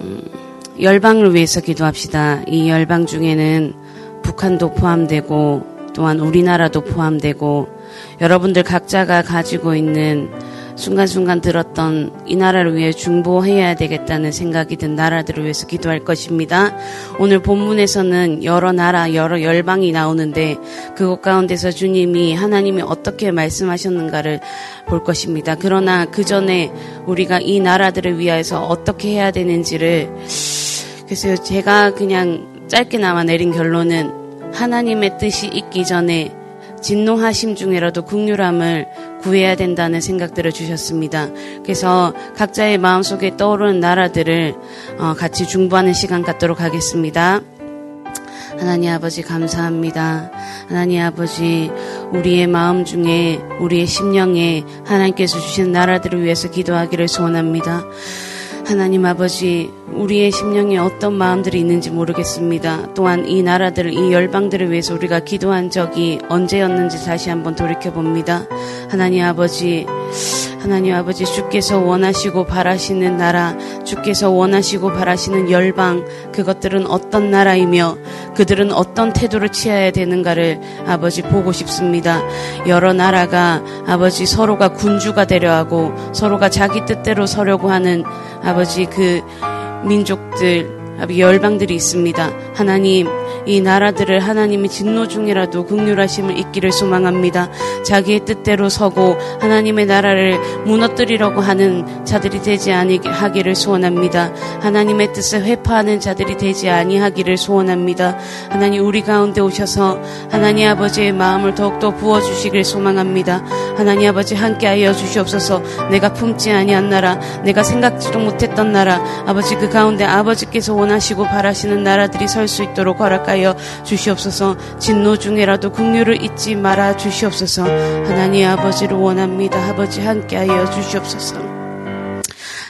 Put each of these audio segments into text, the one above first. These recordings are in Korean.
음, 열방을 위해서 기도합시다. 이 열방 중에는 북한도 포함되고 또한 우리나라도 포함되고 여러분들 각자가 가지고 있는 순간순간 들었던 이 나라를 위해 중보해야 되겠다는 생각이 든 나라들을 위해서 기도할 것입니다. 오늘 본문에서는 여러 나라, 여러 열방이 나오는데 그것 가운데서 주님이 하나님이 어떻게 말씀하셨는가를 볼 것입니다. 그러나 그 전에 우리가 이 나라들을 위하여서 어떻게 해야 되는지를 그래서 제가 그냥 짧게나마 내린 결론은 하나님의 뜻이 있기 전에 진노하심 중에라도 국률함을 구해야 된다는 생각들을 주셨습니다. 그래서 각자의 마음속에 떠오르는 나라들을 어, 같이 중보하는 시간 갖도록 하겠습니다. 하나님 아버지 감사합니다. 하나님 아버지 우리의 마음 중에 우리의 심령에 하나님께서 주신 나라들을 위해서 기도하기를 소원합니다. 하나님 아버지 우리의 심령에 어떤 마음들이 있는지 모르겠습니다. 또한 이 나라들, 이 열방들을 위해서 우리가 기도한 적이 언제였는지 다시 한번 돌이켜 봅니다. 하나님 아버지, 하나님 아버지 주께서 원하시고 바라시는 나라, 주께서 원하시고 바라시는 열방, 그것들은 어떤 나라이며 그들은 어떤 태도를 취해야 되는가를 아버지 보고 싶습니다. 여러 나라가 아버지 서로가 군주가 되려 하고 서로가 자기 뜻대로 서려고 하는 아버지 그 민족들, 열방들이 있습니다. 하나님, 이 나라들을 하나님의 진노 중이라도 극률하심을 잊기를 소망합니다. 자기의 뜻대로 서고 하나님의 나라를 무너뜨리려고 하는 자들이 되지 아니하기를 소원합니다. 하나님의 뜻을 회파하는 자들이 되지 아니하기를 소원합니다. 하나님 우리 가운데 오셔서 하나님 아버지의 마음을 더욱더 부어주시길 소망합니다. 하나님 아버지 함께하여 주시옵소서 내가 품지 아니한 나라 내가 생각지도 못했던 나라 아버지 그 가운데 아버지께서 원하시고 바라시는 나라들이 설 수 있도록 허락하 허락하여 주시옵소서. 진노 중에라도 국류를 잊지 말아 주시옵소서. 하나님 아버지를 원합니다. 아버지 함께하여 주시옵소서.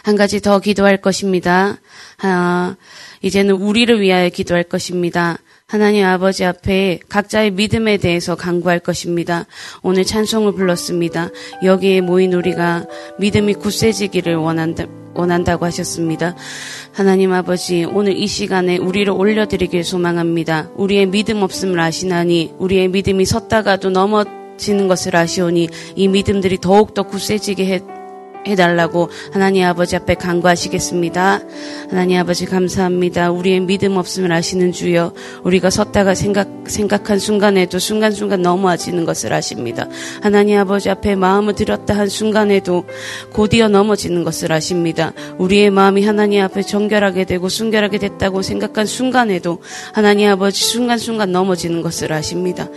한 가지 더 기도할 것입니다. 아, 이제는 우리를 위하여 기도할 것입니다 하나님 아버지 앞에 각자의 믿음에 대해서 강구할 것입니다. 오늘 찬송을 불렀습니다. 여기에 모인 우리가 믿음이 굳세지기를 원한다, 원한다고 하셨습니다. 하나님 아버지, 오늘 이 시간에 우리를 올려드리길 소망합니다. 우리의 믿음 없음을 아시나니, 우리의 믿음이 섰다가도 넘어지는 것을 아시오니, 이 믿음들이 더욱더 굳세지게 해, 해달라고 하나님 아버지 앞에 간구하시겠습니다. 하나님 아버지 감사합니다. 우리의 믿음 없음을 아시는 주여 우리가 섰다가 생각, 생각한 순간에도 순간순간 넘어지는 것을 아십니다. 하나님 아버지 앞에 마음을 들였다 한 순간에도 곧이어 넘어지는 것을 아십니다. 우리의 마음이 하나님 앞에 정결하게 되고 순결하게 됐다고 생각한 순간에도 하나님 아버지 순간순간 넘어지는 것을 아십니다.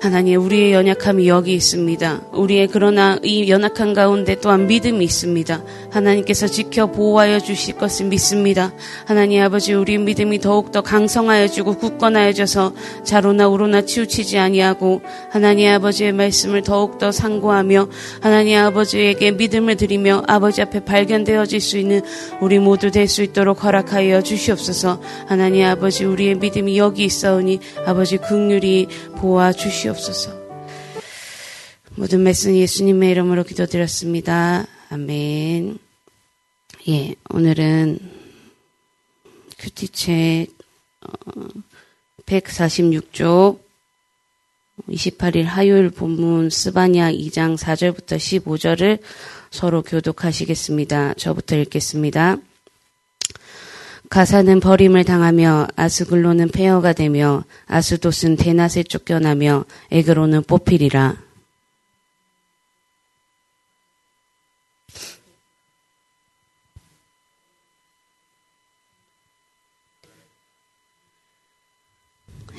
하나님 우리의 연약함이 여기 있습니다. 우리의 그러나 이 연약한 가운데 또한 믿음이 있습니다. 하나님께서 지켜 보호하여 주실 것을 믿습니다. 하나님 아버지 우리 믿음이 더욱더 강성하여 주고 굳건하여 져서 자로나 우로나 치우치지 아니하고 하나님 아버지의 말씀을 더욱더 상고하며 하나님 아버지에게 믿음을 드리며 아버지 앞에 발견되어질 수 있는 우리 모두 될 수 있도록 허락하여 주시옵소서 하나님 아버지 우리의 믿음이 여기 있사오니 아버지 극률이 보아 주시옵소서 모든 말씀 예수님의 이름으로 기도드렸습니다. 아멘. 예, 오늘은 큐티책 146쪽 28일 화요일 본문 스바냐 2장 4절부터 15절을 서로 교독하시겠습니다. 저부터 읽겠습니다. 가사는 버림을 당하며 아스글로는 폐허가 되며 아스돗은 대낮에 쫓겨나며 에그로는 뽑히리라.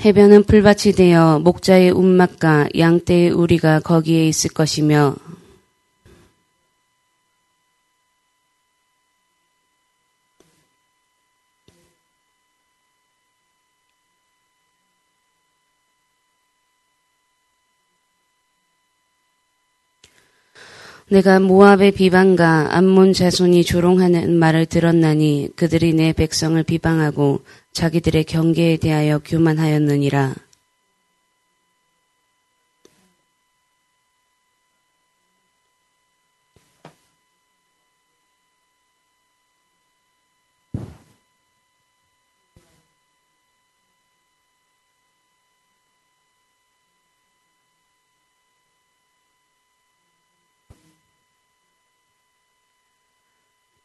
해변은 풀밭이 되어 목자의 움막과 양떼의 우리가 거기에 있을 것이며 내가 모압의 비방과 암몬 자손이 조롱하는 말을 들었나니 그들이 내 백성을 비방하고 자기들의 경계에 대하여 교만하였느니라.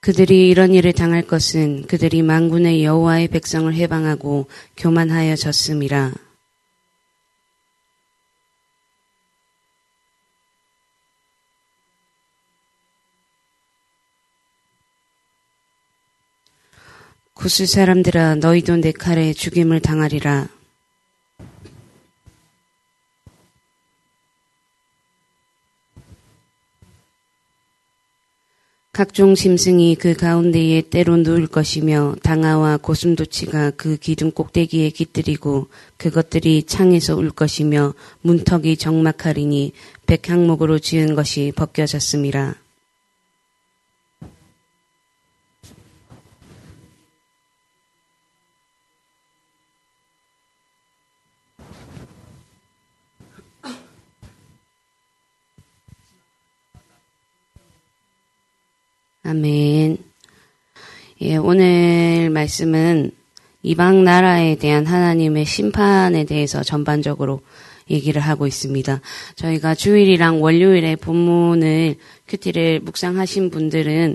그들이 이런 일을 당할 것은 그들이 망군의 여호와의 백성을 해방하고 교만하여 졌음이라. 구스 사람들아 너희도 내 칼에 죽임을 당하리라. 각종 짐승이 그 가운데에 때로 누울 것이며 당아와 고슴도치가 그 기둥 꼭대기에 깃들이고 그것들이 창에서 울 것이며 문턱이 적막하리니 백항목으로 지은 것이 벗겨졌습니다. 아멘. 예, 오늘 말씀은 이방 나라에 대한 하나님의 심판에 대해서 전반적으로 얘기를 하고 있습니다. 저희가 주일이랑 월요일에 본문을 큐티를 묵상하신 분들은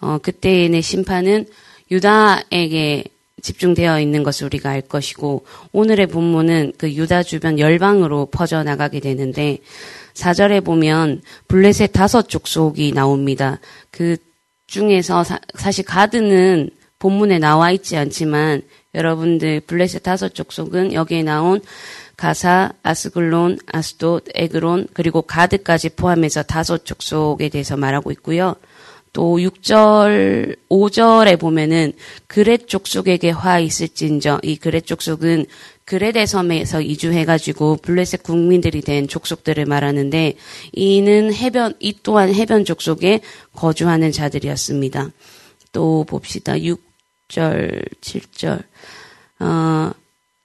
어, 그때의 심판은 유다에게 집중되어 있는 것을 우리가 알 것이고 오늘의 본문은 그 유다 주변 열방으로 퍼져 나가게 되는데 사절에 보면 블레셋 다섯 족속이 나옵니다. 그 중에서 사, 실 가드는 본문에 나와 있지 않지만 여러분들 블레셋 다섯 족속은 여기에 나온 가사, 아스글론, 아스돗, 에그론 그리고 가드까지 포함해서 다섯 족속에 대해서 말하고 있고요. 또 6절, 5절에 보면은 그렛 족속에게 화 있을진저 이 그렛 족속은 그레데 섬에서 이주해가지고 블레셋 국민들이 된 족속들을 말하는데 이는 해변 이 또한 해변 족속에 거주하는 자들이었습니다. 또 봅시다. 6절, 7절. 어,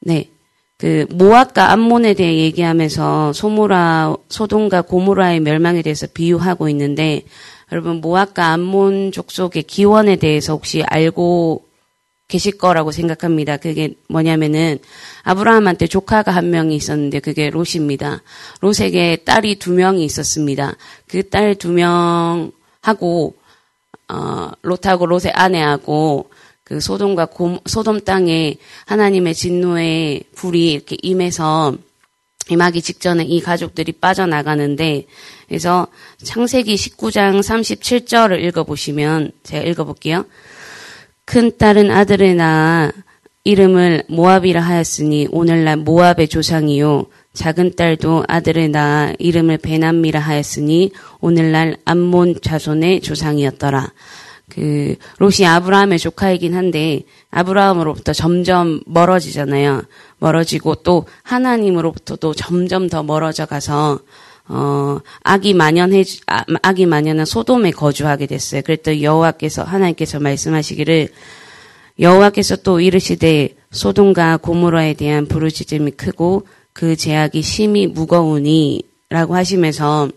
네. 그 모압과 암몬에 대해 얘기하면서 소모라 소돔과 고모라의 멸망에 대해서 비유하고 있는데 여러분 모압과 암몬 족속의 기원에 대해서 혹시 알고 계실 거라고 생각합니다. 그게 뭐냐면은 아브라함한테 조카가 한 명이 있었는데 그게 롯입니다. 롯에게 딸이 두 명이 있었습니다. 그 딸 두 명하고 어, 롯하고 롯의 아내하고 그 소돔과 고, 소돔 땅에 하나님의 진노의 불이 이렇게 임해서 임하기 직전에 이 가족들이 빠져나가는데 그래서 창세기 19장 37절을 읽어보시면 제가 읽어볼게요. 큰 딸은 아들을 낳아 이름을 모압이라 하였으니 오늘날 모압의 조상이요 작은 딸도 아들을 낳아 이름을 베남미라 하였으니 오늘날 암몬 자손의 조상이었더라. 그 롯이 아브라함의 조카이긴 한데 아브라함으로부터 점점 멀어지잖아요. 멀어지고 또 하나님으로부터도 점점 더 멀어져 가서 어, 악이 만연해, 아, 악이 만연한 소돔에 거주하게 됐어요. 그랬더니 여호와께서, 하나님께서 말씀하시기를 여호와께서 또 이르시되 소돔과 고모라에 대한 부르짖음이 크고 그 제약이 심히 무거우니 라고 하시면서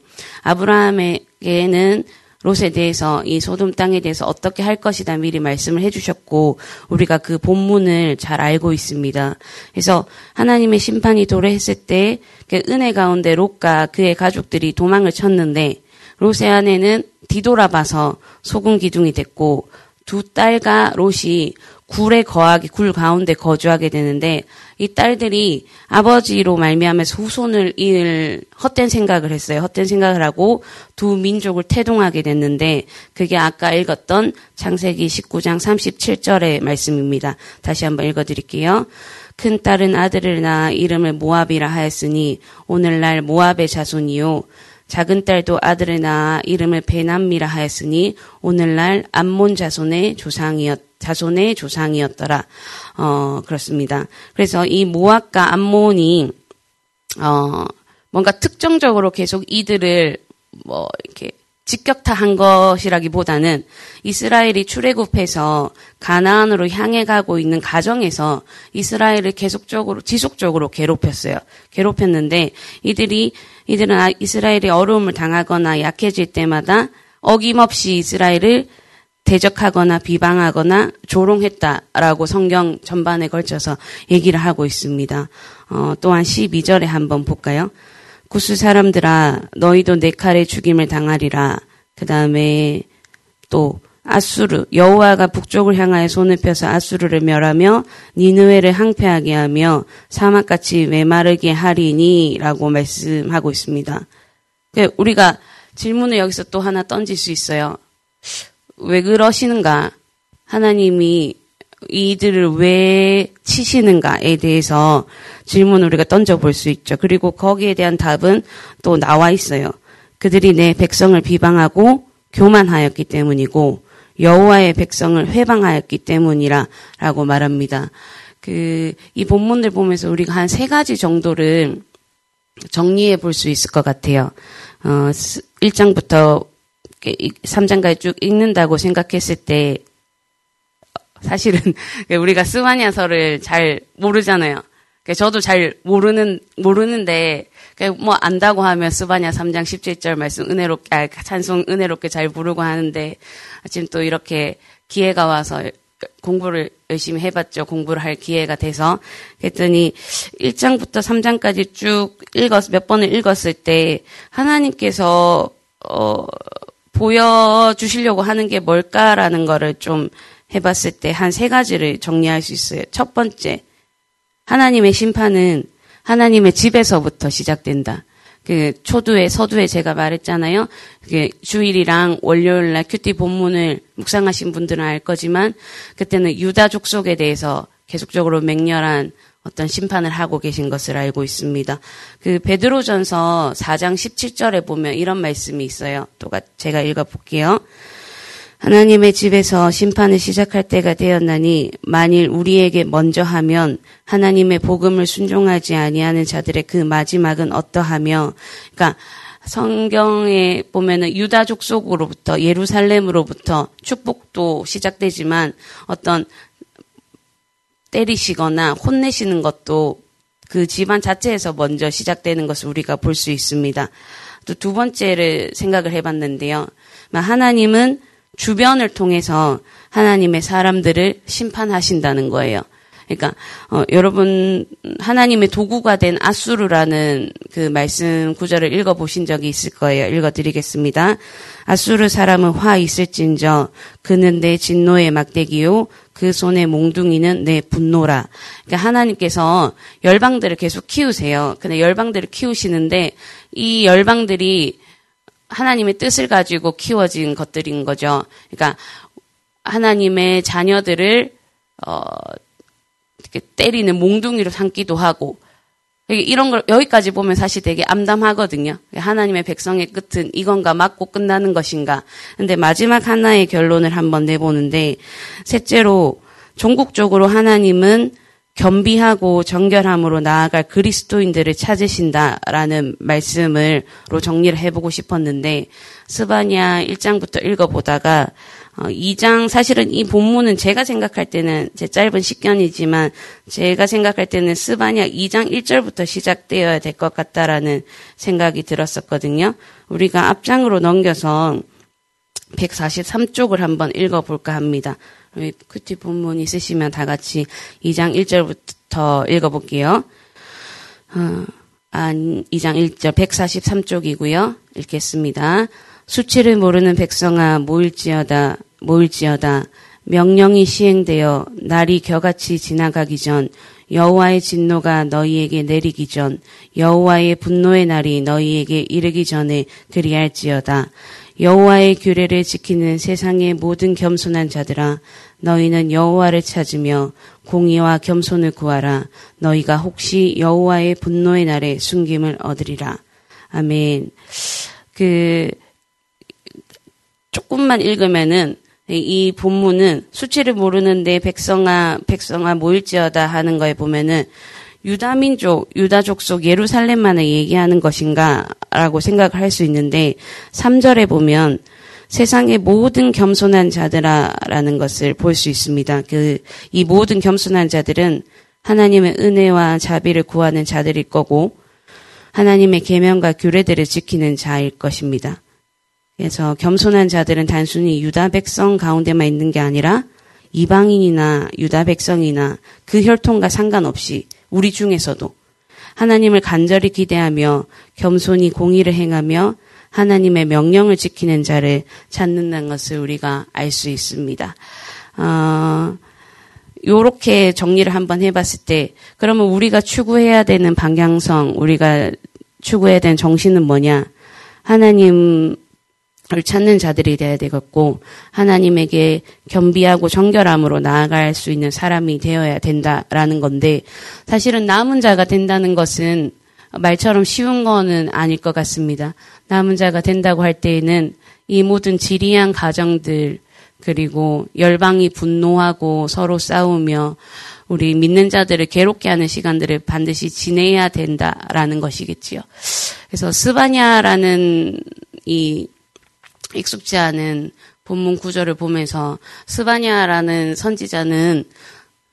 아브라함에게는 롯에 대해서 이 소돔 땅에 대해서 어떻게 할 것이다 미리 말씀을 해주셨고 우리가 그 본문을 잘 알고 있습니다. 그래서 하나님의 심판이 도래했을 때 그 은혜 가운데 롯과 그의 가족들이 도망을 쳤는데 롯의 아내는 뒤돌아봐서 소금 기둥이 됐고 두 딸과 롯이 굴에 거하게 굴 가운데 거주하게 되는데 이 딸들이 아버지로 말미암아서 후손을 잃을 헛된 생각을 했어요. 헛된 생각을 하고 두 민족을 태동하게 됐는데 그게 아까 읽었던 창세기 19장 37절의 말씀입니다. 다시 한번 읽어 드릴게요. 큰 딸은 아들을 낳아 이름을 모압이라 하였으니 오늘날 모압의 자손이요 작은 딸도 아들을 낳아 이름을 베남미라 하였으니 오늘날 암몬 자손의 조상이었 자손의 조상이었더라. 어, 그렇습니다. 그래서 이 모압과 암몬이 어, 뭔가 특정적으로 계속 이들을 뭐 이렇게 직격타한 것이라기보다는 이스라엘이 출애굽해서 가나안으로 향해 가고 있는 가정에서 이스라엘을 계속적으로 지속적으로 괴롭혔어요. 괴롭혔는데 이들이 이들은 아, 이스라엘이 어려움을 당하거나 약해질 때마다 어김없이 이스라엘을 대적하거나 비방하거나 조롱했다라고 성경 전반에 걸쳐서 얘기를 하고 있습니다. 어, 또한 12절에 한번 볼까요? 구스 사람들아 너희도 내 칼에 죽임을 당하리라. 그 다음에 또 아수르 여호와가 북쪽을 향하여 손을 펴서 아수르를 멸하며 니느웨를 항폐하게 하며 사막같이 메마르게 하리니라고 말씀하고 있습니다. 그 우리가 질문을 여기서 또 하나 던질 수 있어요. 왜 그러시는가? 하나님이 이들을 왜 치시는가에 대해서 질문을 우리가 던져볼 수 있죠. 그리고 거기에 대한 답은 또 나와 있어요. 그들이 내 백성을 비방하고 교만하였기 때문이고 여호와의 백성을 회방하였기 때문이라라고 말합니다. 그 이 본문들 보면서 우리가 한 세 가지 정도를 정리해 볼 수 있을 것 같아요. 어, 1장부터 3장까지 쭉 읽는다고 생각했을 때 사실은 우리가 스바냐서를 잘 모르잖아요. 저도 잘 모르는 모르는데 뭐 안다고 하면 스바냐 3장 17절 말씀 은혜롭게 아, 찬송 은혜롭게 잘 부르고 하는데 지금 또 이렇게 기회가 와서 공부를 열심히 해봤죠. 공부를 할 기회가 돼서. 그랬더니 1장부터 3장까지 쭉 읽었, 몇 번을 읽었을 때 하나님께서, 어, 보여주시려고 하는 게 뭘까라는 거를 좀 해봤을 때 한 세 가지를 정리할 수 있어요. 첫 번째, 하나님의 심판은 하나님의 집에서부터 시작된다. 그 초두에 서두에 제가 말했잖아요. 그게 주일이랑 월요일 날 큐티 본문을 묵상하신 분들은 알 거지만 그때는 유다 족속에 대해서 계속적으로 맹렬한 어떤 심판을 하고 계신 것을 알고 있습니다. 그 베드로전서 4장 17절에 보면 이런 말씀이 있어요. 또 제가 읽어 볼게요. 하나님의 집에서 심판을 시작할 때가 되었나니 만일 우리에게 먼저 하면 하나님의 복음을 순종하지 아니하는 자들의 그 마지막은 어떠하며 그러니까 성경에 보면은 유다 족 속으로부터 예루살렘으로부터 축복도 시작되지만 어떤 때리시거나 혼내시는 것도 그 집안 자체에서 먼저 시작되는 것을 우리가 볼 수 있습니다. 또 두 번째를 생각을 해봤는데요. 하나님은 주변을 통해서 하나님의 사람들을 심판하신다는 거예요. 그러니까 어, 여러분 하나님의 도구가 된 아수르라는 그 말씀 구절을 읽어 보신 적이 있을 거예요. 읽어 드리겠습니다. 아수르 사람은 화 있을진저 그는 내 진노의 막대기요 그 손의 몽둥이는 내 분노라. 그러니까 하나님께서 열방들을 계속 키우세요. 근데 열방들을 키우시는데 이 열방들이 하나님의 뜻을 가지고 키워진 것들인 거죠. 그러니까 하나님의 자녀들을 어 이렇게 때리는 몽둥이로 삼기도 하고 이런 걸 여기까지 보면 사실 되게 암담하거든요. 하나님의 백성의 끝은 이건가 맞고 끝나는 것인가. 근데 마지막 하나의 결론을 한번 내보는데 셋째로 종국적으로 하나님은 겸비하고 정결함으로 나아갈 그리스도인들을 찾으신다라는 말씀을로 정리를 해보고 싶었는데 스바냐 1장부터 읽어보다가 2장 어, 사실은 이 본문은 제가 생각할 때는 제 짧은 식견이지만 제가 생각할 때는 스바냐 2장 1절부터 시작되어야 될 것 같다라는 생각이 들었었거든요. 우리가 앞장으로 넘겨서 143쪽을 한번 읽어볼까 합니다. 큐티 본문 있으시면 다 같이 2장 1절부터 읽어볼게요. 어, 아, 2장 1절 143쪽이고요. 읽겠습니다. 수치를 모르는 백성아 모일지어다 모일지어다 명령이 시행되어 날이 겨같이 지나가기 전 여호와의 진노가 너희에게 내리기 전 여호와의 분노의 날이 너희에게 이르기 전에 그리할지어다 여호와의 규례를 지키는 세상의 모든 겸손한 자들아 너희는 여호와를 찾으며 공의와 겸손을 구하라. 너희가 혹시 여호와의 분노의 날에 숨김을 얻으리라. 아멘. 그 조금만 읽으면은 이 본문은 수치를 모르는데 백성아 백성아 모일지어다 하는 거에 보면은 유다 민족, 유다 족 속 예루살렘만을 얘기하는 것인가라고 생각을 할 수 있는데 3절에 보면 세상의 모든 겸손한 자들아라는 것을 볼 수 있습니다. 그 이 모든 겸손한 자들은 하나님의 은혜와 자비를 구하는 자들일 거고 하나님의 계명과 규례들을 지키는 자일 것입니다. 그래서 겸손한 자들은 단순히 유다 백성 가운데만 있는 게 아니라 이방인이나 유다 백성이나 그 혈통과 상관없이 우리 중에서도 하나님을 간절히 기대하며 겸손히 공의를 행하며 하나님의 명령을 지키는 자를 찾는다는 것을 우리가 알 수 있습니다. 어, 요렇게 정리를 한번 해봤을 때, 그러면 우리가 추구해야 되는 방향성, 우리가 추구해야 되는 정신은 뭐냐? 하나님 을 찾는 자들이 되어야 되겠고, 하나님에게 겸비하고 정결함으로 나아갈 수 있는 사람이 되어야 된다라는 건데, 사실은 남은 자가 된다는 것은 말처럼 쉬운 거는 아닐 것 같습니다. 남은 자가 된다고 할 때에는 이 모든 지리한 가정들, 그리고 열방이 분노하고 서로 싸우며 우리 믿는 자들을 괴롭게 하는 시간들을 반드시 지내야 된다라는 것이겠지요. 그래서 스바냐라는 이 익숙지 않은 본문 구절을 보면서 스바냐라는 선지자는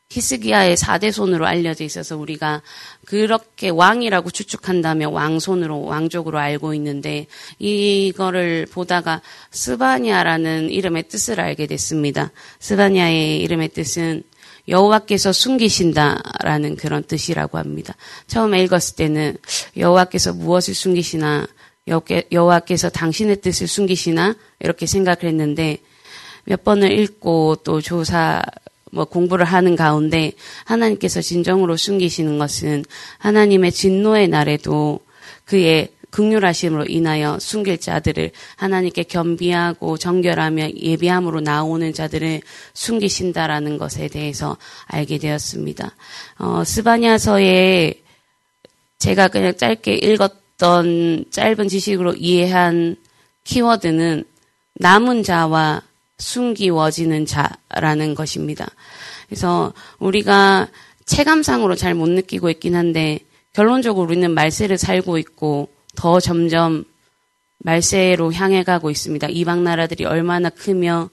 히스기야의 4대 손으로 알려져 있어서 우리가 그렇게 왕이라고 추측한다면 왕손으로 왕족으로 알고 있는데 이거를 보다가 스바냐라는 이름의 뜻을 알게 됐습니다. 스바냐의 이름의 뜻은 여호와께서 숨기신다라는 그런 뜻이라고 합니다. 처음에 읽었을 때는 여호와께서 무엇을 숨기시나 여호와께서 당신의 뜻을 숨기시나 이렇게 생각을 했는데 몇 번을 읽고 또 조사 뭐 공부를 하는 가운데 하나님께서 진정으로 숨기시는 것은 하나님의 진노의 날에도 그의 극률하심으로 인하여 숨길 자들을 하나님께 겸비하고 정결하며 예비함으로 나오는 자들을 숨기신다라는 것에 대해서 알게 되었습니다. 어, 스바냐서에 제가 그냥 짧게 읽었 던 짧은 지식으로 이해한 키워드는 남은 자와 숨기워지는 자라는 것입니다. 그래서 우리가 체감상으로 잘 못 느끼고 있긴 한데 결론적으로 우리는 말세를 살고 있고 더 점점 말세로 향해 가고 있습니다. 이방 나라들이 얼마나 크며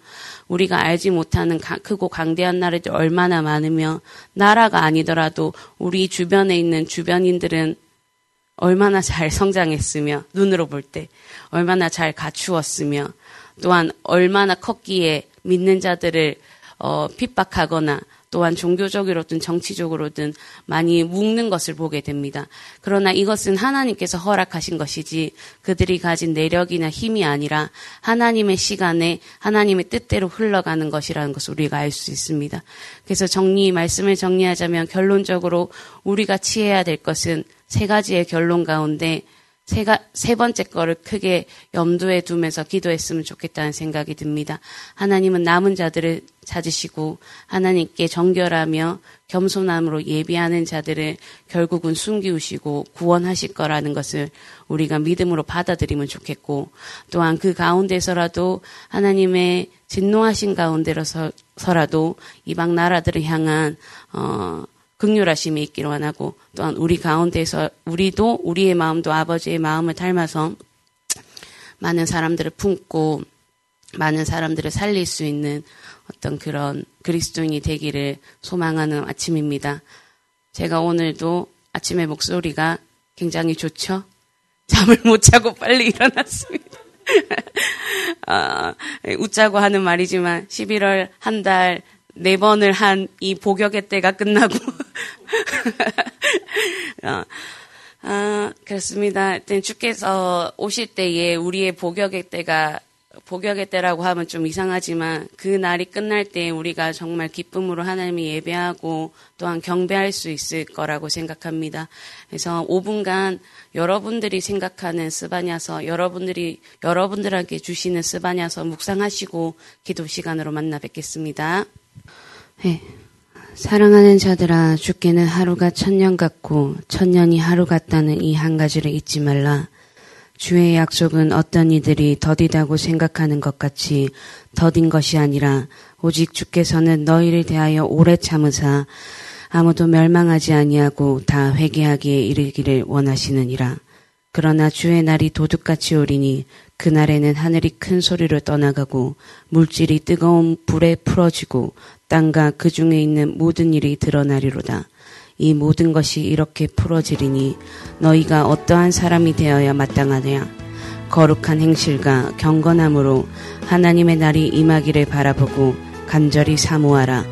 우리가 알지 못하는 크고 강대한 나라들이 얼마나 많으며 나라가 아니더라도 우리 주변에 있는 주변인들은 얼마나 잘 성장했으며 눈으로 볼 때 얼마나 잘 갖추었으며 또한 얼마나 컸기에 믿는 자들을 어, 핍박하거나 또한 종교적으로든 정치적으로든 많이 묶는 것을 보게 됩니다. 그러나 이것은 하나님께서 허락하신 것이지 그들이 가진 내력이나 힘이 아니라 하나님의 시간에 하나님의 뜻대로 흘러가는 것이라는 것을 우리가 알 수 있습니다. 그래서 정리, 말씀을 정리하자면 결론적으로 우리가 취해야 될 것은 세 가지의 결론 가운데 세가, 세 번째 거를 크게 염두에 두면서 기도했으면 좋겠다는 생각이 듭니다. 하나님은 남은 자들을 찾으시고 하나님께 정결하며 겸손함으로 예비하는 자들을 결국은 숨기우시고 구원하실 거라는 것을 우리가 믿음으로 받아들이면 좋겠고 또한 그 가운데서라도 하나님의 진노하신 가운데서라도 이방 나라들을 향한 어 극률하심이 있기를 원하고 또한 우리 가운데서 우리도 우리의 마음도 아버지의 마음을 닮아서 많은 사람들을 품고 많은 사람들을 살릴 수 있는 어떤 그런 그리스도인이 되기를 소망하는 아침입니다. 제가 오늘도 아침에 목소리가 굉장히 좋죠? 잠을 못 자고 빨리 일어났습니다. 아, 웃자고 하는 말이지만 11월 한 달 네 번을 한 이 복역의 때가 끝나고 어, 아, 그렇습니다. 주께서 오실 때에 우리의 복역의 때가 복역의 때라고 하면 좀 이상하지만 그 날이 끝날 때 우리가 정말 기쁨으로 하나님이 예배하고 또한 경배할 수 있을 거라고 생각합니다. 그래서 5분간 여러분들이 생각하는 스바냐서 여러분들이 여러분들에게 주시는 스바냐서 묵상하시고 기도 시간으로 만나 뵙겠습니다. 네. 사랑하는 자들아 죽게는 하루가 천년 같고 천년이 하루 같다는 이 한 가지를 잊지 말라. 주의 약속은 어떤 이들이 더디다고 생각하는 것 같이 더딘 것이 아니라 오직 주께서는 너희를 대하여 오래 참으사 아무도 멸망하지 아니하고 다 회개하기에 이르기를 원하시느니라. 그러나 주의 날이 도둑같이 오리니 그날에는 하늘이 큰 소리로 떠나가고 물질이 뜨거운 불에 풀어지고 땅과 그 중에 있는 모든 일이 드러나리로다. 이 모든 것이 이렇게 풀어지리니 너희가 어떠한 사람이 되어야 마땅하냐. 거룩한 행실과 경건함으로 하나님의 날이 임하기를 바라보고 간절히 사모하라.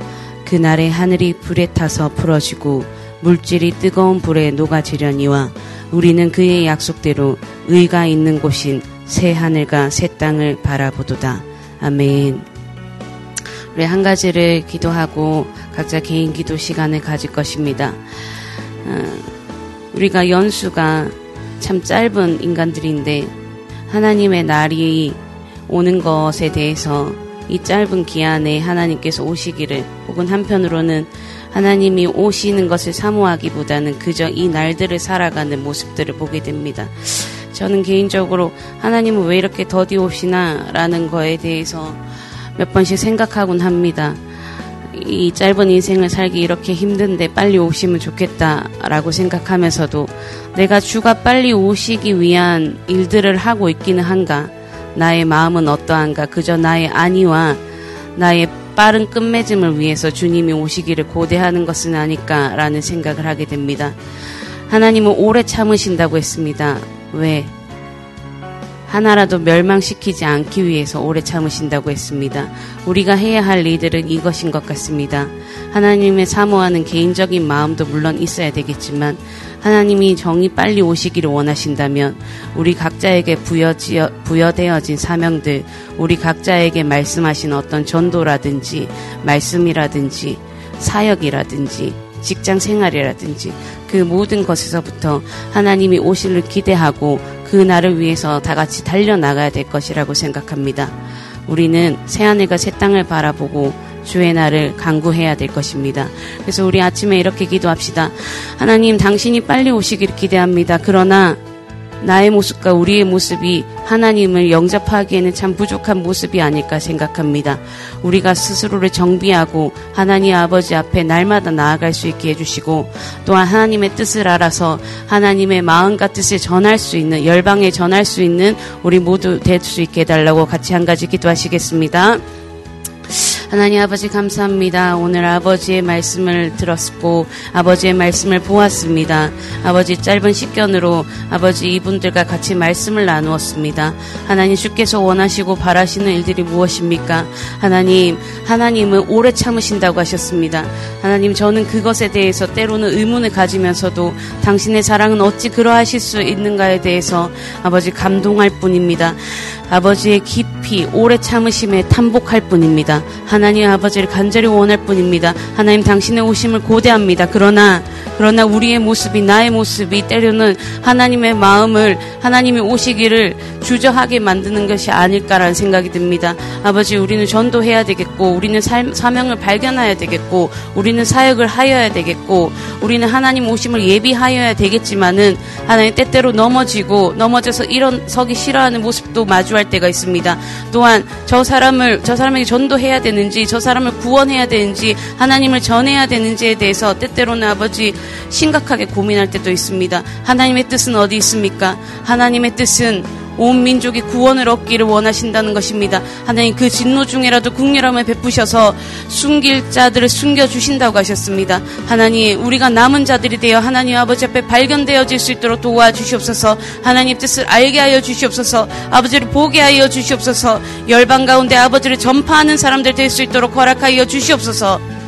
그 날에 하늘이 불에 타서 풀어지고 물질이 뜨거운 불에 녹아지려니와 우리는 그의 약속대로 의가 있는 곳인 새 하늘과 새 땅을 바라보도다. 아멘. 우리 한 가지를 기도하고 각자 개인 기도 시간을 가질 것입니다. 어, 우리가 연수가 참 짧은 인간들인데 하나님의 날이 오는 것에 대해서 이 짧은 기한에 하나님께서 오시기를 혹은 한편으로는 하나님이 오시는 것을 사모하기보다는 그저 이 날들을 살아가는 모습들을 보게 됩니다. 저는 개인적으로 하나님은 왜 이렇게 더디 오시나 라는 거에 대해서 몇 번씩 생각하곤 합니다. 이 짧은 인생을 살기 이렇게 힘든데 빨리 오시면 좋겠다라고 생각하면서도 내가 주가 빨리 오시기 위한 일들을 하고 있기는 한가? 나의 마음은 어떠한가? 그저 나의 안위와 나의 빠른 끝맺음을 위해서 주님이 오시기를 고대하는 것은 아닐까라는 생각을 하게 됩니다. 하나님은 오래 참으신다고 했습니다. 왜? 하나라도 멸망시키지 않기 위해서 오래 참으신다고 했습니다. 우리가 해야 할 일들은 이것인 것 같습니다. 하나님의 사모하는 개인적인 마음도 물론 있어야 되겠지만 하나님이 정이 빨리 오시기를 원하신다면 우리 각자에게 부여지어, 부여되어진 사명들, 우리 각자에게 말씀하신 어떤 전도라든지 말씀이라든지 사역이라든지 직장 생활이라든지 그 모든 것에서부터 하나님이 오실을 기대하고 그 날을 위해서 다 같이 달려나가야 될 것이라고 생각합니다. 우리는 새하늘과 새 땅을 바라보고 주의 날을 강구해야 될 것입니다. 그래서 우리 아침에 이렇게 기도합시다. 하나님, 당신이 빨리 오시기를 기대합니다. 그러나 나의 모습과 우리의 모습이 하나님을 영접하기에는 참 부족한 모습이 아닐까 생각합니다. 우리가 스스로를 정비하고 하나님 아버지 앞에 날마다 나아갈 수 있게 해주시고 또한 하나님의 뜻을 알아서 하나님의 마음과 뜻을 전할 수 있는 열방에 전할 수 있는 우리 모두 될 수 있게 해달라고 같이 한 가지 기도하시겠습니다. 하나님 아버지 감사합니다. 오늘 아버지의 말씀을 들었고 아버지의 말씀을 보았습니다. 아버지 짧은 식견으로 아버지 이분들과 같이 말씀을 나누었습니다. 하나님 주께서 원하시고 바라시는 일들이 무엇입니까? 하나님 하나님은 오래 참으신다고 하셨습니다. 하나님 저는 그것에 대해서 때로는 의문을 가지면서도 당신의 사랑은 어찌 그러하실 수 있는가에 대해서 아버지 감동할 뿐입니다. 아버지의 깊이 오래 참으심에 탐복할 뿐입니다. 하나님 아버지를 간절히 원할 뿐입니다. 하나님 당신의 오심을 고대합니다. 그러나 그러나 우리의 모습이 나의 모습이 때로는 하나님의 마음을 하나님이 오시기를 주저하게 만드는 것이 아닐까라는 생각이 듭니다. 아버지 우리는 전도해야 되겠고 우리는 살, 사명을 발견해야 되겠고 우리는 사역을 하여야 되겠고 우리는 하나님 오심을 예비하여야 되겠지만은 하나님 때때로 넘어지고 넘어져서 일어서기 싫어하는 모습도 마주할 때가 있습니다. 또한 저 사람을 저 사람에게 전도해야 되는지 저 사람을 구원해야 되는지 하나님을 전해야 되는지에 대해서 때때로는 아버지 심각하게 고민할 때도 있습니다. 하나님의 뜻은 어디 있습니까? 하나님의 뜻은 온 민족이 구원을 얻기를 원하신다는 것입니다. 하나님 그 진노 중에라도 국률함을 베푸셔서 숨길 자들을 숨겨 주신다고 하셨습니다. 하나님 우리가 남은 자들이 되어 하나님 아버지 앞에 발견되어질 수 있도록 도와주시옵소서 하나님 뜻을 알게 하여 주시옵소서 아버지를 보게 하여 주시옵소서 열방 가운데 아버지를 전파하는 사람들 될 수 있도록 허락하여 주시옵소서